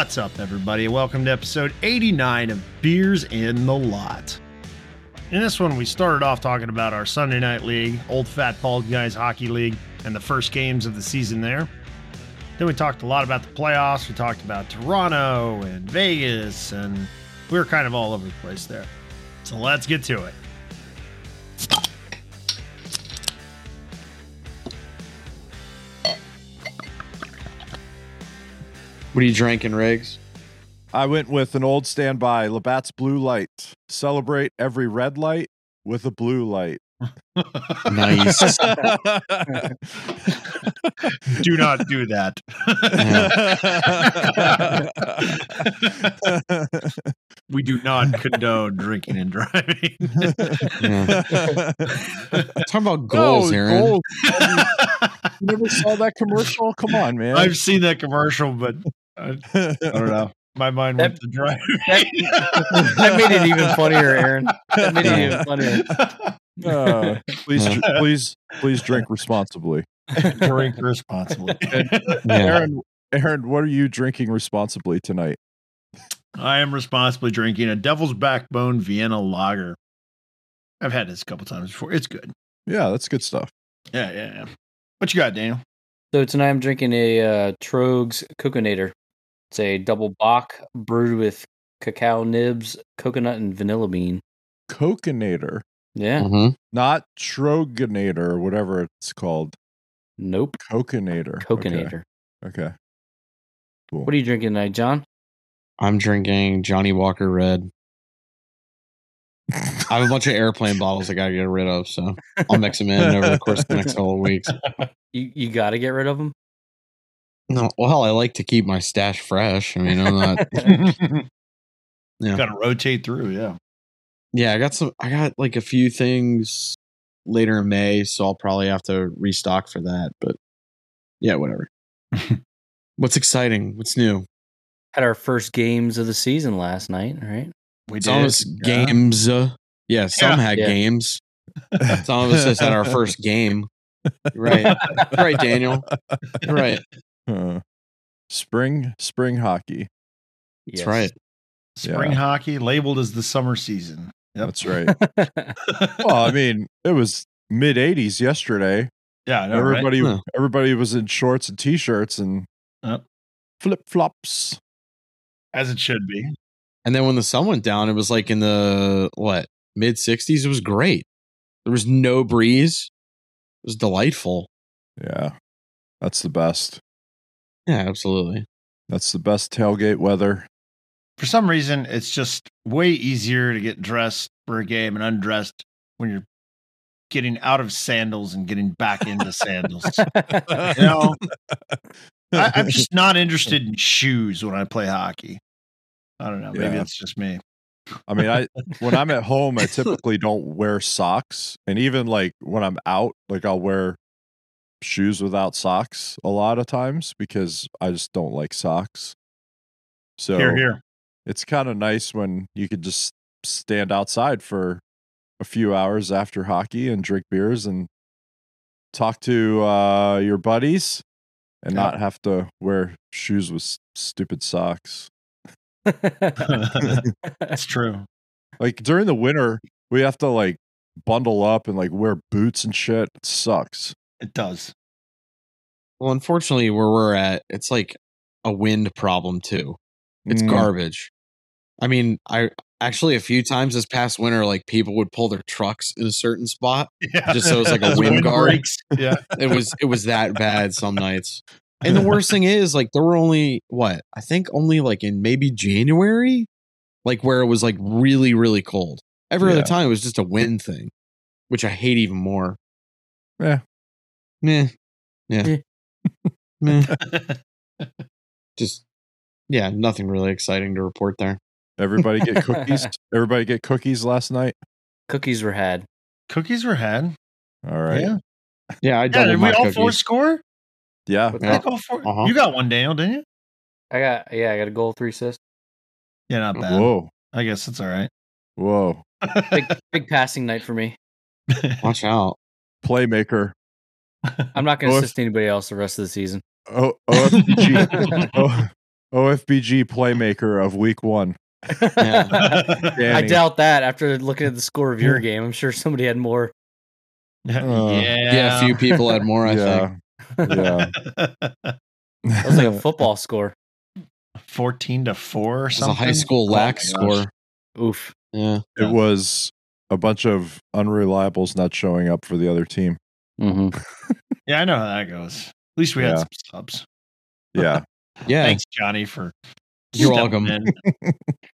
What's up, everybody? Welcome to episode 89 of Beers in the Lot. In this one, we started off talking about our Sunday Night League, Old Fat Bald Guys Hockey League, and the first games of the season there. Then we talked a lot about the playoffs. We talked about Toronto and Vegas, and we were kind of all over the place there. So let's get to it. What are you drinking, Riggs? I went with an old standby, Labatt's Blue Light. Celebrate every red light with a blue light. Nice. Do not do that. we do not condone drinking and driving. Yeah. Talking about goals, Oh, Aaron. goals. you never saw that commercial? Come on, man. I've seen that commercial, but I, I don't know. My mind went to driving. that made it even funnier, Aaron. That made it even funnier. Uh, please, please, please drink responsibly. Drink responsibly. Yeah. Aaron, Aaron, what are you drinking responsibly tonight? I am responsibly drinking a Devil's Backbone Vienna Lager. I've had this a couple times before. It's good. Yeah, that's good stuff. Yeah, yeah, yeah. What you got, Daniel? So tonight I'm drinking a uh, Troegs Coconator. It's a double bock brewed with cacao nibs, coconut, and vanilla bean. Coconator, Yeah. Mhm. not Troegenator or whatever it's called. Nope. Coconator. Coconator. Okay. okay. Cool. What are you drinking tonight, John? I'm drinking Johnnie Walker Red. I have a bunch of airplane bottles I got to get rid of, so I'll mix them in over the course of the next couple of weeks. You you got to get rid of them. No, well, I like to keep my stash fresh. I mean, I'm not. Yeah. Got to rotate through. Yeah. Yeah, I got some. I got like a few things later in May, so I'll probably have to restock for that. But yeah, whatever. What's exciting? What's new? Had our first games of the season last night. Right. We did. Some of us Yeah. games. Uh, yeah, some Yeah. had Yeah. games. Some of us just had our first game. Right, right, Daniel. Right. Uh, spring spring hockey. That's right. Spring Yeah. hockey labeled as the summer season. Yep. That's right. well, I mean, it was mid '80s yesterday. Yeah, I know, right? everybody, Huh. everybody was in shorts and t-shirts and Yep. flip flops. as it should be. And then when the sun went down, it was like in the what mid 60s. It was great. There was no breeze. It was delightful. Yeah, that's the best. Yeah, absolutely. That's the best tailgate weather. For some reason, it's just way easier to get dressed for a game and undressed when you're getting out of sandals and getting back into sandals. You know, I, I'm just not interested in shoes when I play hockey. I don't know. Maybe Yeah. it's just me. I mean, I when I'm at home, I typically don't wear socks, and even like when I'm out, like I'll wear shoes without socks a lot of times because I just don't like socks. So Here, here. it's kind of nice when you could just stand outside for a few hours after hockey and drink beers and talk to uh, your buddies and Yeah. not have to wear shoes with stupid socks. That's true. Like during the winter, we have to like bundle up and like wear boots and shit. It sucks. It does. Well, unfortunately, where we're at, it's like a wind problem too. It's Mm. garbage. I mean, I actually a few times this past winter, like people would pull their trucks in a certain spot. Yeah. Just so it's like a As wind guard. breaks. Yeah. It was it was that bad some nights. And the worst thing is, like, there were only what I think only like in maybe January, like where it was like really really cold. Every Yeah. other time it was just a wind thing, which I hate even more. Yeah. Meh. Meh. Just yeah, nothing really exciting to report there. Everybody get cookies. Everybody get cookies last night. Cookies were had. Cookies were had. All right. Yeah. Yeah, I Yeah, doubled did my we all cookies. four score? Yeah. I think all four. Uh-huh. You got one, Daniel, didn't you? I got yeah, I got a goal, three assists. Yeah, not bad. Whoa. I guess it's all right. Whoa. Big big passing night for me. Watch out. Playmaker. I'm not going to Oh, assist anybody else the rest of the season. O- OFBG. O- OFBG playmaker of week one. Yeah. I doubt that after looking at the score of your game. I'm sure somebody had more. yeah. Uh, yeah, a few people had more, I yeah. think. Yeah. That was like a football score. 14 to 4 or It was a high school Oh lack my score. Oof. Yeah. It was a bunch of unreliables not showing up for the other team. Mm-hmm. Yeah, I know how that goes. At least we had some subs. Yeah. Yeah. Thanks, Johnny, for You're stepping welcome. in,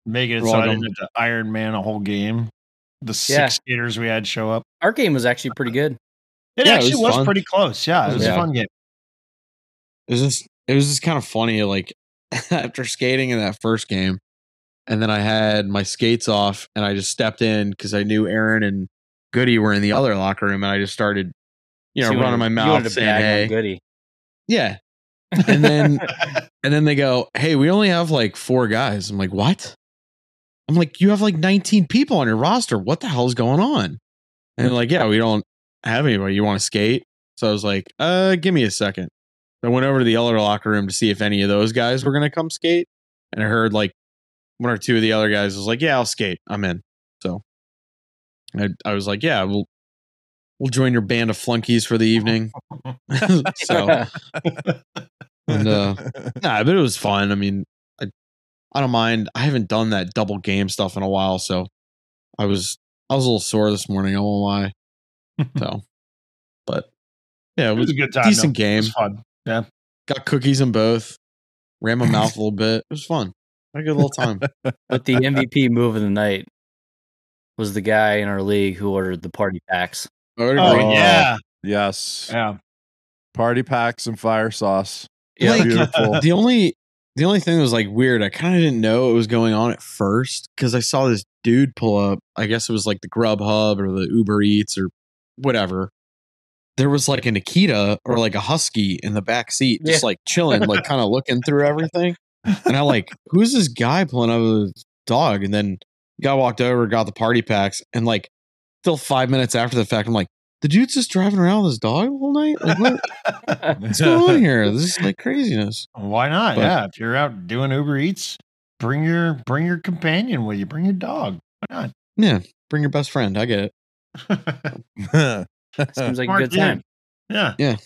making it You're so I didn't have to Iron Man a whole game. The six Yeah. skaters we had show up. Our game was actually pretty good. It Yeah, it actually was was, pretty close. Yeah, it was a fun game. it was just it was just kind of funny like after skating in that first game and then i had my skates off and i just stepped in because i knew aaron and goody were in the other locker room and i just started you know So running wanted- my mouth saying hey Goody. yeah and then and then they go hey we only have like four guys i'm like what i'm like you have like 19 people on your roster what the hell's going on and like yeah we don't have anybody you want to skate so i was like uh give me a second I went over to the other locker room to see if any of those guys were going to come skate. And I heard like one or two of the other guys was like, yeah, I'll skate. I'm in. So I, I was like, yeah, we'll, we'll join your band of flunkies for the evening. so, and, uh, nah, but it was fun. I mean, I, I don't mind. I haven't done that double game stuff in a while. So I was, I was a little sore this morning. I won't lie. So, but yeah, It was a good time. decent though. It game. was fun. Yeah. got cookies in both. Ran my mouth a little bit. It was fun. I Had a good little time. But the MVP move of the night was the guy in our league who ordered the party packs. I would Oh, yeah. Yes. Yeah. Party packs and fire sauce. Like, Beautiful. the only the only thing that was like weird, I kind of didn't know it was going on at first because I saw this dude pull up. I guess it was like the Grubhub or the Uber Eats or whatever. There was like an Akita or like a husky in the back seat, just Yeah. like chilling, like kind of looking through everything. And I like, who's this guy pulling up with his dog? And then guy walked over, got the party packs, and like still five minutes after the fact, I'm like, the dude's just driving around with his dog the whole night? Like what, what's going on here? This is like craziness. Why not? But- yeah. If you're out doing Uber Eats, bring your bring your companion with you. Bring your dog. Why not? Yeah, bring your best friend. I get it. Seems like Smart a good dude. time. yeah. Yeah.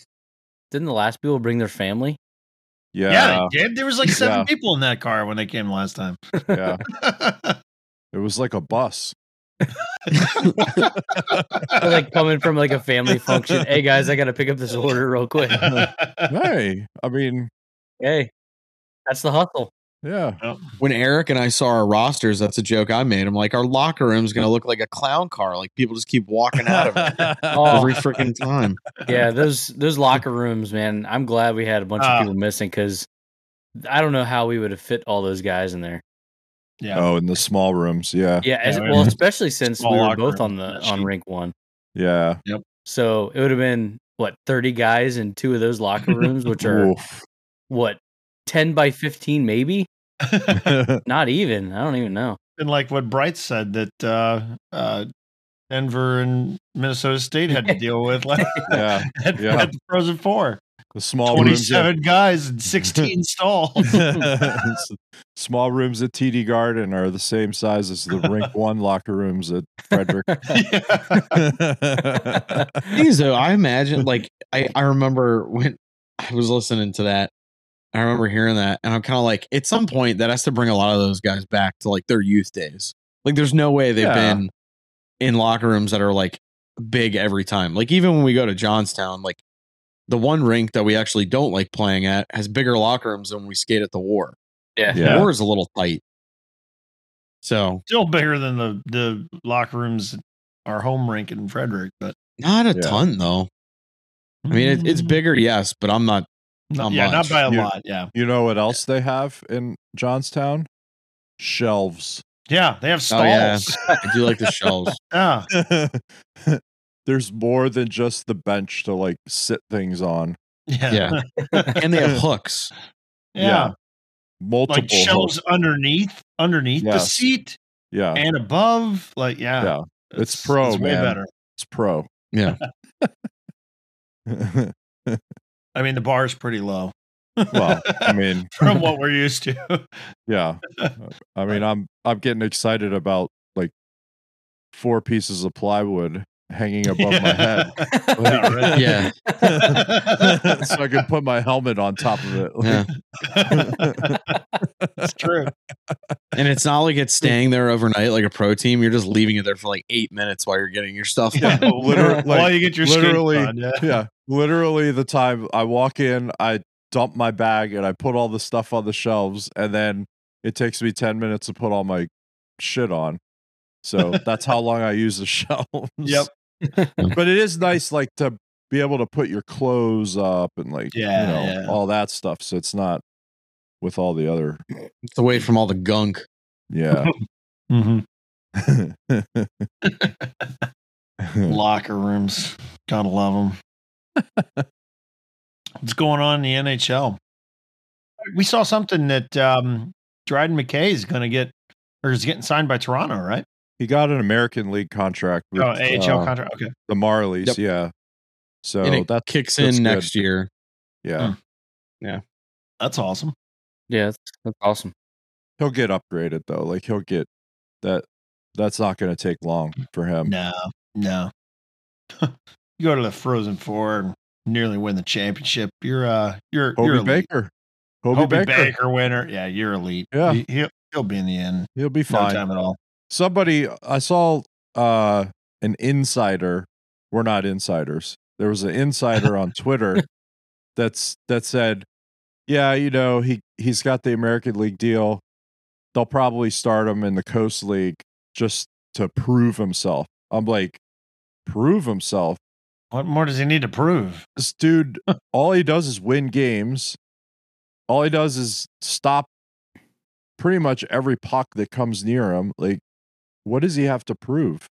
Didn't the last people bring their family? yeah. Yeah, they did. There was like seven Yeah. people in that car when they came last time. yeah. It was like a bus. They're like coming from like a family function. Hey guys, I got to pick up this order real quick. hey, I mean, Hey, that's the hustle. yeah. When Eric and I saw our rosters, that's a joke I made. I'm like, our locker room's gonna look like a clown car. Like people just keep walking out of it Oh. every freaking time. Yeah, those those locker rooms, man. I'm glad we had a bunch Ah. of people missing because I don't know how we would have fit all those guys in there. Yeah. Oh, in the small rooms. Yeah. Yeah, as, well, especially since Small we were both on the on rink one. Yeah. Yep. So it would have been what 30 guys in two of those locker rooms, which are what 10 by 15, maybe not even. I don't even know. and like what Bright said that uh, uh, Denver and Minnesota State had to deal with like, yeah. at, Yeah. at the Frozen Four. The small rooms. At, 27 guys and 16 stalls. small rooms at TD Garden are the same size as the Rink One locker rooms at Frederick. Thing is, though, I imagine like I, I remember when I was listening to that. I remember hearing that, and I'm kind of like, at some point, that has to bring a lot of those guys back to like their youth days. Like, there's no way they've Yeah. been in locker rooms that are like big every time. Like, even when we go to Johnstown, like the one rink that we actually don't like playing at has bigger locker rooms than when we skate at the War. Yeah. Yeah. The War is a little tight. So Still bigger than the, the locker rooms at our home rink in Frederick, but not a Yeah. ton though. I mean, it, it's mm. bigger, yes, but I'm not. Not, not yeah, not by a You- lot. Yeah, You know what else they have in Johnstown? Shelves. yeah, they have Oh, yeah. stalls. I do like the shelves. yeah. There's more than just the bench to like sit things on. yeah, yeah. and they have hooks. yeah, Multiple like shelves hooks. underneath, underneath the seat Yeah. and above. Like, yeah, Yeah. It's pro, way man. better. It's pro. Yeah. I mean, the bar is pretty low. well, I mean, from what we're used to. yeah. I mean, I'm I'm getting excited about like four pieces of plywood hanging above my head. Yeah, right. Yeah. so I can put my helmet on top of it. Yeah. That's true. And it's not like it's staying there overnight like a pro team. You're just leaving it there for like eight minutes while you're getting your stuff. Yeah, on. literally, While you get your literally, skates on, yeah. yeah, literally the time I walk in, I dump my bag and I put all the stuff on the shelves, and then it takes me ten minutes to put all my shit on. So that's how long I use the shelves. Yep. but it is nice, like to be able to put your clothes up and like Yeah, you know yeah. all that stuff. So it's not with all the other It's away from all the gunk. yeah. Mhm. Locker rooms. Gotta love them. What's going on in the NHL? We saw something that um, Dryden McKay is going to get, or is getting signed by Toronto, right? He got an American League contract with Oh, AHL uh, contract. Okay. the Marlies, Yep. yeah. So that kicks that's in good. next year. yeah. Yeah. That's awesome. Yeah, that's, that's awesome. he'll get upgraded though. Like he'll get that. That's not going to take long for him. No, no. you go to the Frozen Four and nearly win the championship. You're uh, you're Hobey you're elite. Baker, Hobey, Hobey Baker. Baker. winner. Yeah, you're elite. Yeah. he, he'll he'll be in the end. he'll be fine. No time at all. Somebody I saw uh an insider. We're not insiders. There was an insider on Twitter that's that said, "Yeah, you know he he's got the American League deal. They'll probably start him in the Coast League just to prove himself." I'm like, prove himself. What more does he need to prove? this dude all he does is win games all he does is stop pretty much every puck that comes near him like what does he have to prove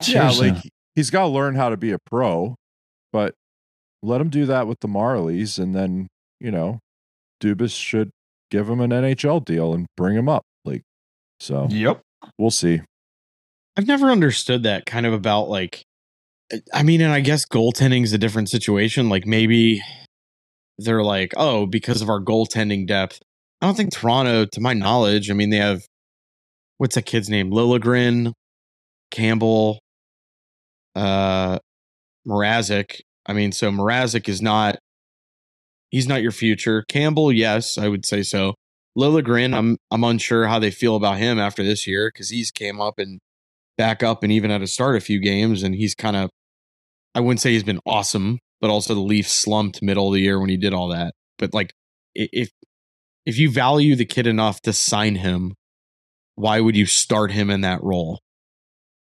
Seriously. yeah like he's got to learn how to be a pro but let him do that with the marlies and then you know dubas should give him an nhl deal and bring him up like so Yep. we'll see I've never understood that kind of about like I mean, and I guess goaltending is a different situation. Like maybe they're like, oh, because of our goaltending depth. I don't think Toronto, to my knowledge, I mean, they have what's that kid's name? Liljegren, Campbell, uh Mrazek. I mean, so Mrazek is not he's not your future. Campbell, yes, I would say so. Liljegren, I'm I'm unsure how they feel about him after this year because he's came up and back up and even had to start a few games and he's kind of I wouldn't say he's been awesome, but also the Leafs slumped middle of the year when he did all that. But like if if you value the kid enough to sign him, why would you start him in that role?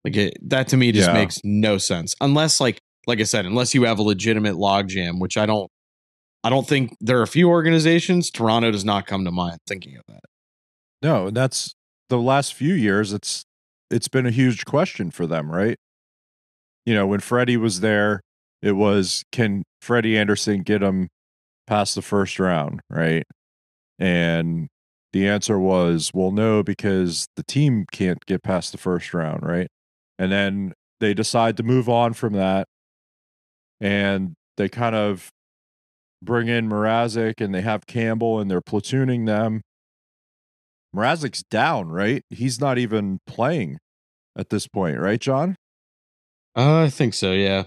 Like it, that to me just Yeah. makes no sense. Unless like like I said, unless you have a legitimate logjam, which I don't I don't think there are a few organizations. Toronto does not come to mind thinking of that. No, and that's the last few years. It's it's been a huge question for them, right? You know, when Freddie was there, it was can Freddie Andersen get him past the first round, right? And the answer was, well, no, because the team can't get past the first round, right? And then they decide to move on from that, and they kind of bring in Mrazek and they have Campbell and they're platooning them. Mrazek's down, right? He's not even playing at this point, right, John? Uh, I think so, yeah.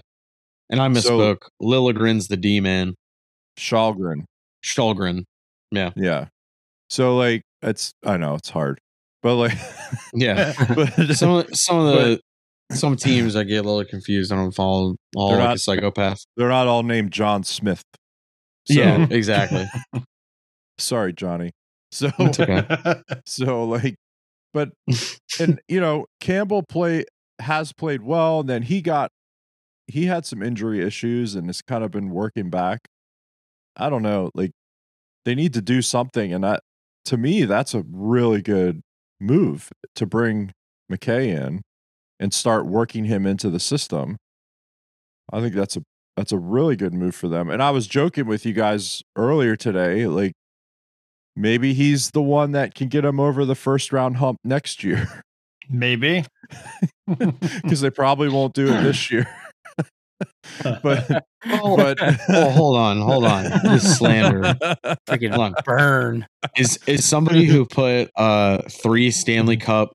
And I So- misspoke. Liljegren's the D man. Källgren. Yeah. Yeah. So like it's I know it's hard. But like Yeah. but some of, some of the some teams I get a little confused. I don't follow all They're like not- a psychopath. they're not all named John Smith. So yeah, exactly. sorry, Johnny. So okay. so like but and you know, Campbell play has played well, and then he got he had some injury issues and has kind of been working back. I don't know, like they need to do something, and that to me that's a really good move to bring McKay in and start working him into the system. I think that's a that's a really good move for them. And I was joking with you guys earlier today, like maybe he's the one that can get him over the first round hump next year Maybe. because they probably won't do it this year. but Oh, but oh, hold on, hold on. This slander Freaking Hold on. burn. is is somebody who put uh three Stanley Cup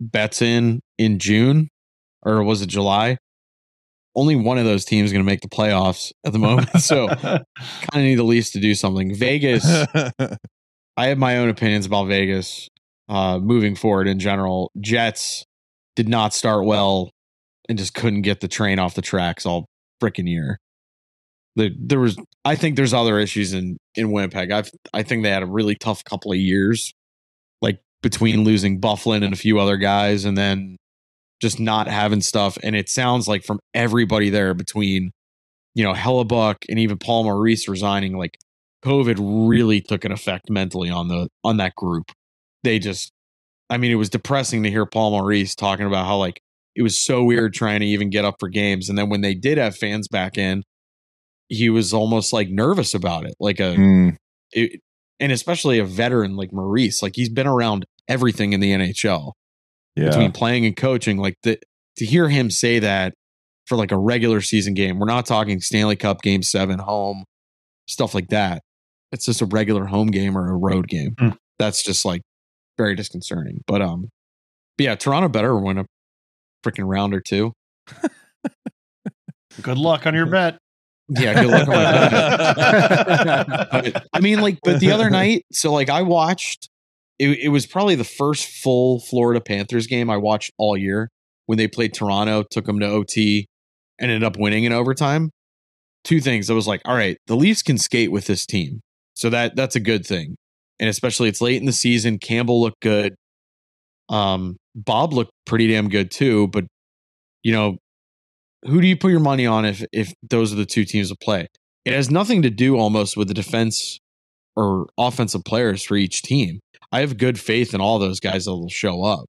bets in in June or was it July? Only one of those teams going to make the playoffs at the moment, so kind of need the Leafs to do something. Vegas, I have my own opinions about Vegas uh, moving forward in general. Jets did not start well and just couldn't get the train off the tracks all freaking year. There, there was, I think, there's other issues in in Winnipeg. I I think they had a really tough couple of years, like between losing Byfuglien and a few other guys, and then just not having stuff. And it sounds like from everybody there, between you know Hellebuyck and even Paul Maurice resigning, like COVID really took an effect mentally on the on that group. They just I mean, it was depressing to hear Paul Maurice talking about how like it was so weird trying to even get up for games. And then when they did have fans back in, he was almost like nervous about it. Like a Mm, it, and especially a veteran like Maurice, like he's been around everything in the NHL yeah. between playing and coaching. Like the, to hear him say that for like a regular season game, we're not talking Stanley Cup game seven home, stuff like that. It's just a regular home game or a road game. Hmm. That's just like very disconcerting. But um, but yeah, Toronto better win a freaking round or two. Good luck on your bet. Yeah, good luck on that. but I mean, like, but the other night, so like I watched it, it was probably the first full Florida Panthers game I watched all year when they played Toronto, took them to OT, and ended up winning in overtime. Two things. I was like, all right, the Leafs can skate with this team. So that that's a good thing. And especially it's late in the season. Campbell looked good. Um, Bob looked pretty damn good too, but you know, who do you put your money on if if those are the two teams to play? It has nothing to do almost with the defense or offensive players for each team. I have good faith in all those guys that will show up.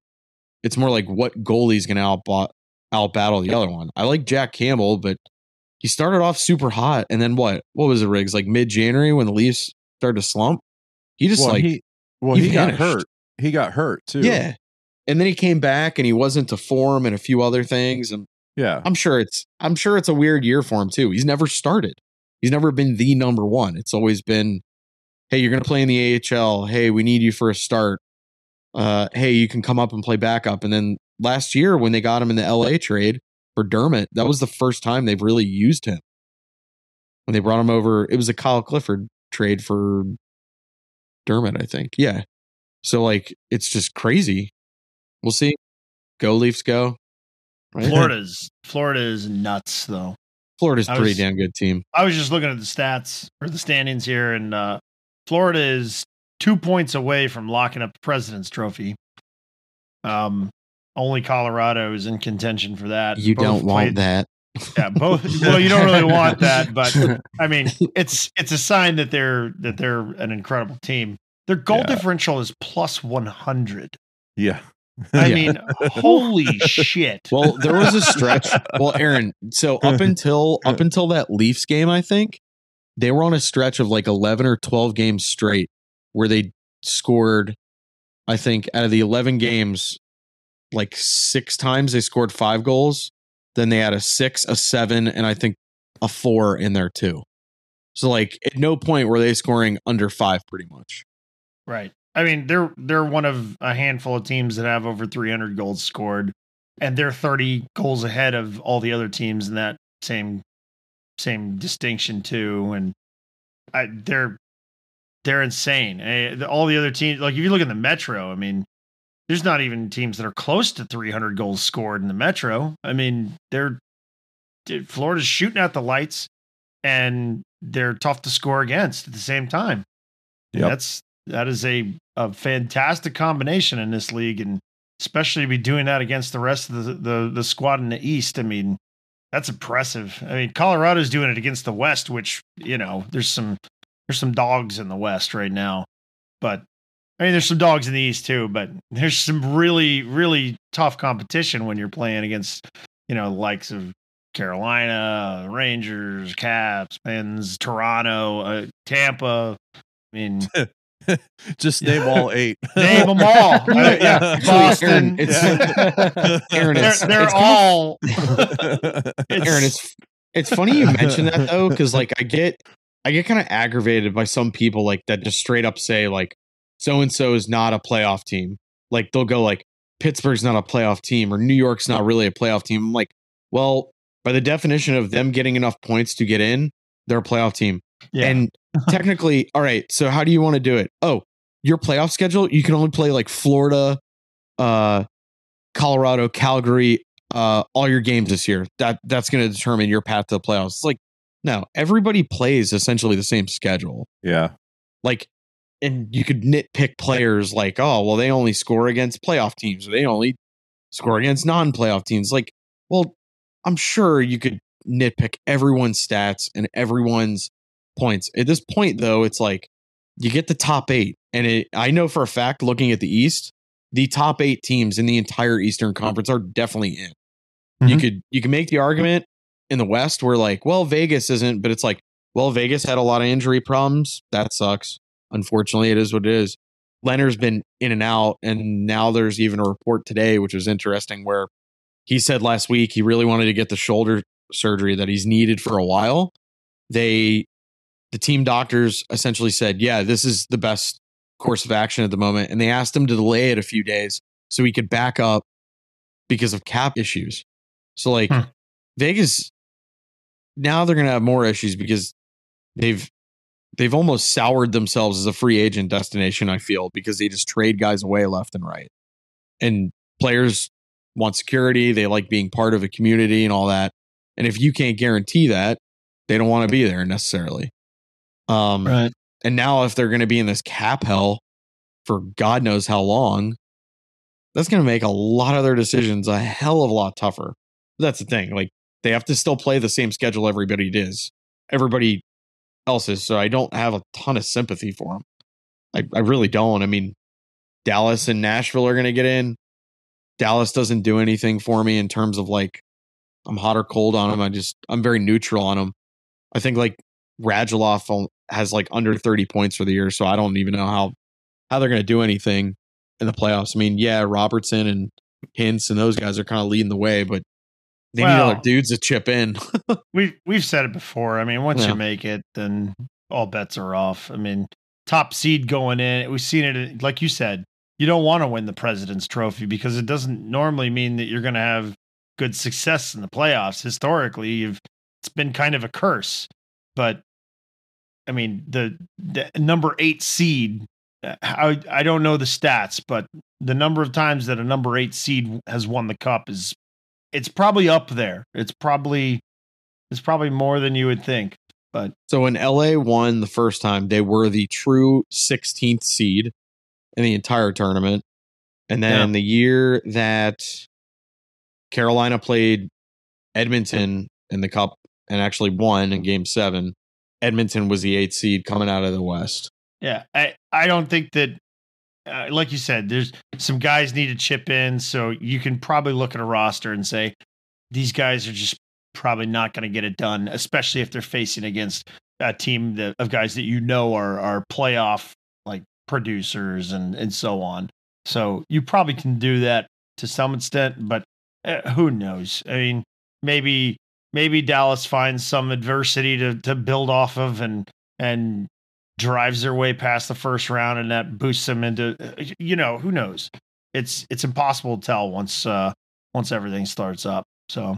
It's more like what goalie's going to out out battle the other one. I like Jack Campbell, but he started off super hot, and then what? What was it, Riggs? Like mid January when the Leafs started to slump, he just well, like he, well, he he, got hurt. He got hurt too. yeah. And then he came back and he wasn't to form and a few other things. And yeah. I'm sure it's I'm sure it's a weird year for him too. He's never started. He's never been the number one. It's always been, hey, you're gonna play in the AHL. Hey, we need you for a start. Uh, hey, you can come up and play backup. And then last year when they got him in the LA trade for Dermott that was the first time they've really used him. When they brought him over, it was a Kyle Clifford trade for Dermott I think. Yeah. So like it's just crazy. We'll see. Go Leafs go. Right? Florida's Florida is nuts though. Florida's a I pretty was- damn good team. I was just looking at the stats or the standings here, and uh, Florida is two points away from locking up the President's Trophy. Um, only Colorado is in contention for that. You Both don't want that. Yeah, both. Well, you don't really want that, but I mean, it's it's a sign that they're that they're an incredible team. Their goal Yeah. differential is plus one hundred. Yeah. I Yeah. mean, holy shit! Well, there was a stretch. Well, Aaron, so up until up until that Leafs game, I think they were on a stretch of like eleven or twelve games straight where they scored. I think out of the eleven games, like six times they scored five goals. Then they had a six, a seven, and I think a four in there too. So like at no point were they scoring under five, pretty much. Right. I mean, they're they're one of a handful of teams that have over 300 goals scored, and they're 30 goals ahead of all the other teams in that same same distinction too. And I, they're they're insane. Eh, All the other teams, like if you look at the Metro, I mean, there's not even teams that are close to 300 goals scored in the Metro. I mean, they're Florida's shooting out the lights, and they're tough to score against at the same time. That's that is a a fantastic combination in this league, and especially to be doing that against the rest of the the, the squad in the East. I mean, that's impressive. I mean, Colorado's doing it against the West, which you know, there's some there's some dogs in the West right now, but I mean, there's some dogs in the East too. But there's some really really tough competition when you're playing against you know likes of Carolina, Rangers, Caps, Pens, Toronto, uh, Tampa. I mean, Just name all eight. name them all. Yeah, Boston. Aaron, it's yeah. Aaron, they're they're it's kind of- all. Aaron, it's it's funny you mention that though, because like I get I get kind of aggravated by some people like that just straight up say like so and so is not a playoff team. Like they'll go like Pittsburgh's not a playoff team or New York's not really a playoff team. I'm like, well, by the definition of them getting enough points to get in, they're a playoff team. Yeah. And technically, all right, so how do you want to do it? Oh, your playoff schedule, you can only play like Florida, uh, Colorado, Calgary, uh, all your games this year. That that's going to determine your path to the playoffs. It's like no, everybody plays essentially the same schedule. yeah. Like, and you could nitpick players like, oh, well, they only score against playoff teams, or they only score against non-playoff teams. Like, well, I'm sure you could nitpick everyone's stats and everyone's points. At this point, though, it's like you get the top eight, and it, I know for a fact, looking at the East, the top eight teams in the entire Eastern Conference are definitely in. You Mhm. could you can make the argument in the West where like, well, Vegas isn't, but it's like, well, Vegas had a lot of injury problems. That sucks. Unfortunately, it is what it is. Lehner's been in and out, and now there's even a report today, which was interesting, where he said last week he really wanted to get the shoulder surgery that he's needed for a while. They, the team doctors essentially said, yeah, this is the best course of action at the moment. And they asked him to delay it a few days so he could back up because of cap issues. So, like, Hmm. Vegas, now they're going to have more issues because they've, they've almost soured themselves as a free agent destination, I feel, because they just trade guys away left and right. And players want security. They like being part of a community and all that. And if you can't guarantee that, they don't want to be there necessarily. Um, right. and now if they're going to be in this cap hell for God knows how long, that's going to make a lot of their decisions a hell of a lot tougher. That's the thing. Like they have to still play the same schedule everybody does, everybody else is. So I don't have a ton of sympathy for them. I, I really don't. I mean, Dallas and Nashville are going to get in. Dallas doesn't do anything for me in terms of like I'm hot or cold on them. I just I'm very neutral on them. I think like Radulov on- has like under 30 points for the year, so I don't even know how how they're going to do anything in the playoffs. I mean, yeah, Robertson and Hintz and those guys are kind of leading the way, but they need other dudes to chip in. We've we've said it before. I mean, once Yeah. you make it, then all bets are off. I mean, top seed going in. We've seen it, like you said. You don't want to win the President's Trophy because it doesn't normally mean that you're going to have good success in the playoffs. Historically, you've it's been kind of a curse. But I mean, the, the number eight seed. I I don't know the stats, but the number of times that a number eight seed has won the cup is it's probably up there. It's probably it's probably more than you would think. But so when LA won the first time, they were the true 16th seed in the entire tournament. And then Yeah. the year that Carolina played Edmonton in the cup and actually won in game seven, Edmonton was the eighth seed coming out of the West. yeah, I I don't think that uh, like you said, there's some guys need to chip in, so you can probably look at a roster and say these guys are just probably not going to get it done, especially if they're facing against a team that, of guys that you know are are playoff like producers and and so on. So you probably can do that to some extent, but uh, who knows? I mean, maybe maybe Dallas finds some adversity to to build off of and and drives their way past the first round and that boosts them into you know who knows? It's it's impossible to tell once uh once everything starts up. So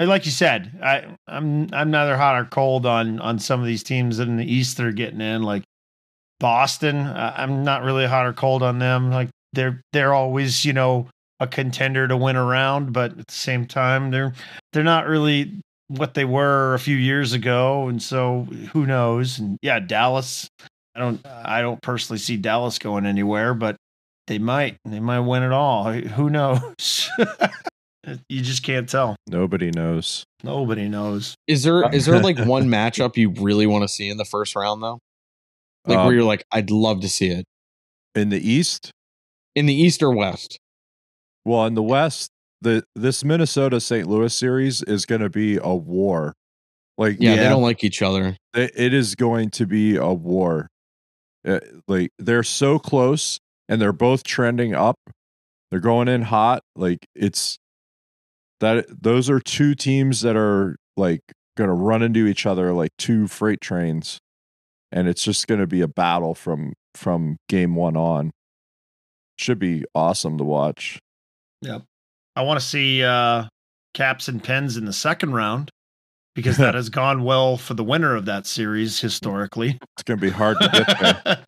like you said i i'm i'm neither hot or cold on on some of these teams in the east that are getting in like boston. Uh, i'm not really hot or cold on them. Like they're they're always you know a contender to win around but at the same time they're they're not really what they were a few years ago and so who knows and yeah dallas i don't i don't personally see dallas going anywhere but they might they might win it all who knows You just can't tell. Nobody knows. Nobody knows. Is there is there like one matchup you really want to see in the first round though? Like Um, where you're like, I'd love to see it In the East, in the East or West. Well, in the West, the this Minnesota St. Louis series is going to be a war. Like, Yeah, they don't like each other. it- it is going to be a war. Uh, like they're so close, and they're both trending up. They're going in hot. Like it's that. Those are two teams that are like going to run into each other like two freight trains, and it's just going to be a battle from from game one on. Should be awesome to watch. I want to see uh, caps and pens in the second round because that has gone well for the winner of that series historically. It's going to be hard to get there.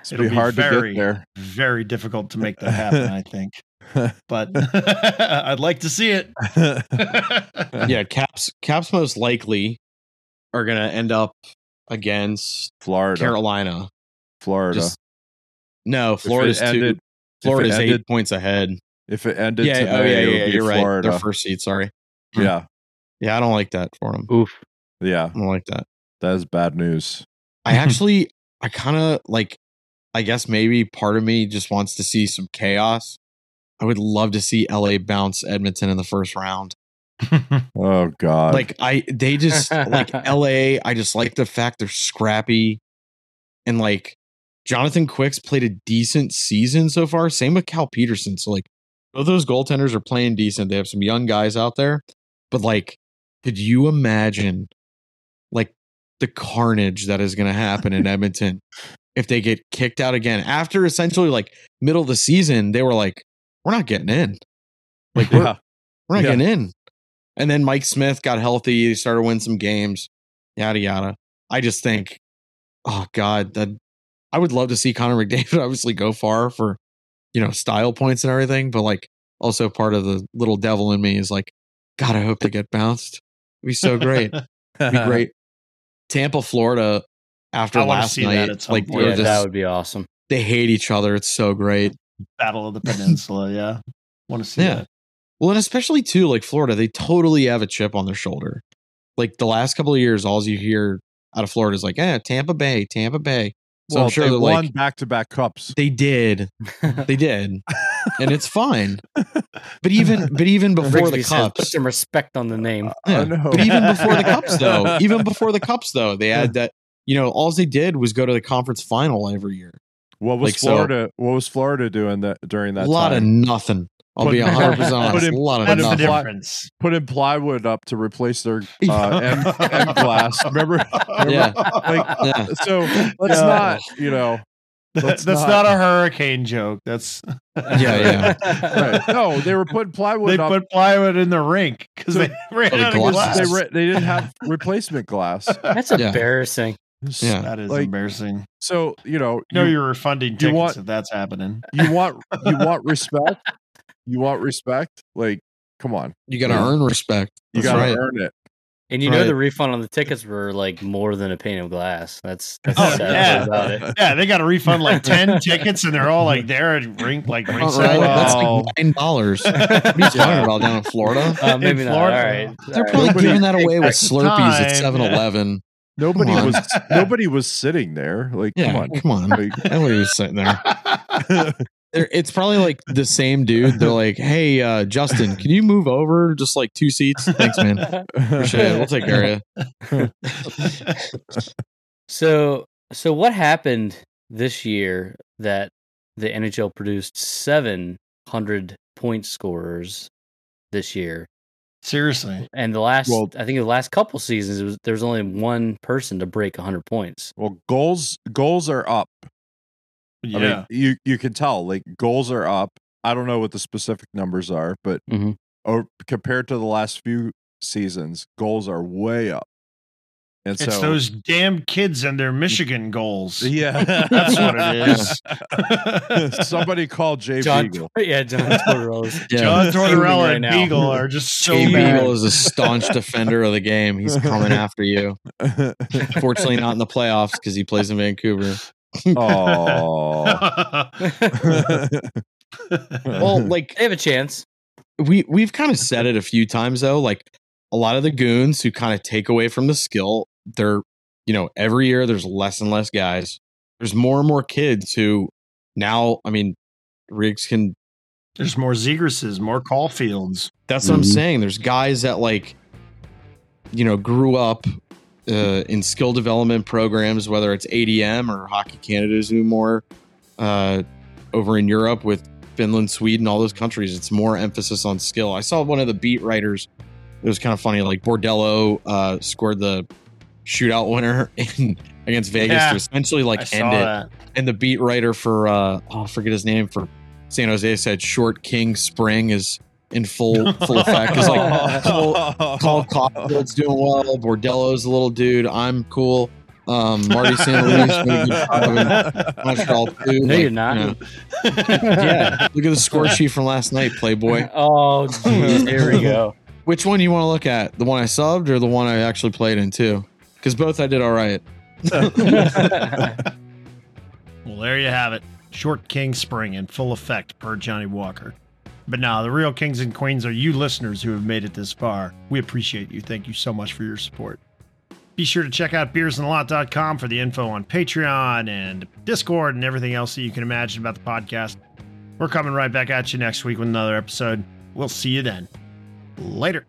It's It'll be be hard very- to get there. Very difficult to make that happen, I think. But I'd like to see it. Yeah, Caps Caps most likely are gonna end up against Florida, Carolina. Florida. Just no, If it Florida's two. ended- if it Florida's eight ended- points ahead. If it ended Yeah, today, oh yeah, it yeah, would yeah be you're right. Their first seed. Sorry. Hmm. Yeah, Yeah, I don't like that for them. Oof. yeah, I don't like that. that is bad news. I actually, I kind of like. I guess maybe part of me just wants to see some chaos. I would love to see LA bounce Edmonton in the first round. Oh God, like I they just like LA, I just like the fact they're scrappy and like Jonathan Quick's played a decent season so far. Same with Cal Petersen. So like both those goaltenders are playing decent. They have some young guys out there. But like, could you imagine like the carnage that is gonna happen in Edmonton if they get kicked out again after essentially like middle of the season, they were like, We're not getting in. Like we're yeah, we're not Yeah. getting in. And then Mike Smith got healthy. He started winning some games, yada, yada. I just think, oh, God, that I would love to see Connor McDavid obviously go far for, you know, style points and everything. But like, also part of the little devil in me is like, God, I hope they get bounced. It'd be so great. It'd be great. Tampa, Florida, after I last see that night, at some like, point. Yeah, just, that would be awesome. they hate each other. It's so great. Battle of the Peninsula. Yeah. Want to see Yeah. that. Well, and especially too, like Florida, they totally have a chip on their shoulder. Like the last couple of years, all you hear out of Florida is like, eh, Tampa Bay, Tampa Bay. So well, I'm sure they won like, back to back cups. they did, they did, and it's fine. But even, but even before the Rigsby says, put cups, some respect on the name. Uh, yeah, I know. but even before the cups, though, even before the cups, though, they had that. You know, all they did was go to the conference final every year. what was like, so- Florida? what was Florida doing that during that a lot time? of nothing. I'll Put- be hundred percent put honest. in- a lot of That's the nothing. Fly- difference. Plywood up to replace their uh, M, M glass. Remember? Yeah. Like, Yeah. so let's Yeah. not, you know, That's, Let's not, not- a hurricane joke. That's Yeah, yeah. right. No, they were putting plywood they up. put plywood in the rink because they ran the out of glass. glass. they, re- they didn't have replacement glass. That's Yeah. embarrassing. Yeah. that is Like, embarrassing. So you know, No, you, you're refunding tickets want- if that's happening. you want you want respect. You want respect. Like, come on, You got to Yeah. earn respect. you That's got to right. earn it. And you know the refund on the tickets were like more than a pane of glass. That's that's Oh, yeah. about it. Yeah, they got to refund like ten tickets, and they're all like there at rink, like Front ringside. row, That's like nine dollars. What are you talking about down in Florida? Uh, maybe In not. Florida. All right. They're All right. probably Nobody- giving that away with At the Slurpees at time, 7 Eleven. Nobody was nobody was sitting there. Like, Yeah, come on. come on. Like, Nobody was sitting there. They're, it's probably like the same dude. They're like, hey, uh, Justin, can you move over just like two seats? Thanks, man. Appreciate it. We'll take care of you. So so what happened this year that the NHL produced seven hundred point scorers this year? Seriously, And the last Well- I think the last couple seasons it was there was only one person to break hundred points. well, goals goals are up. Yeah. I mean, you you can tell like goals are up. I don't know what the specific numbers are, but Mhm. or compared to the last few seasons, goals are way up. And it's so those damn kids and their Michigan goals. yeah, That's what it is. Somebody called Jay John Beagle. Yeah, John Tortorella's Yeah. John Tortorella right and now. Beagle are just so Jay bad. Beagle is a staunch defender of the game. He's coming after you. Fortunately, not in the playoffs because he plays in Vancouver. Oh, Well, like they have a chance. we we've kind of said it a few times though. Like a lot of the goons who kind of take away from the skill, they're you know every year there's less and less guys. There's more and more kids who now. I mean, rigs can. There's more Zegrases, more Caulfields. That's what I'm Mhm. saying. There's guys that like, you know, grew up uh, in skill development programs, whether it's ADM or Hockey Canada's do more uh, over in Europe with Finland, Sweden, all those countries. It's more emphasis on skill. I saw one of the beat writers. It was kind of funny. Like Bordeleau uh, scored the shootout winner in, against Vegas Yeah, to essentially like I saw end it that. and the beat writer for uh oh, I forget his name for San Jose said Short King Spring is in full full effect. It's like Cole, Cole Caufield's doing well, Bordeleau's a little dude. I'm cool. Um, Marty St. Louis made a good job in Montreal too. No, Like, you're not. you know. yeah, look at the score sheet from last night, Playboy. Oh, geez, here we go. Which one do you want to look at? The one I subbed or the one I actually played in too? Because both I did all right. Well, there you have it. Short King Spring in full effect per Johnnie Walker. But now, the real kings and queens are you listeners who have made it this far. We appreciate you. Thank you so much for your support. Be sure to check out beersandlot.com for the info on Patreon and Discord and everything else that you can imagine about the podcast. We're coming right back at you next week with another episode. We'll see you then. Later.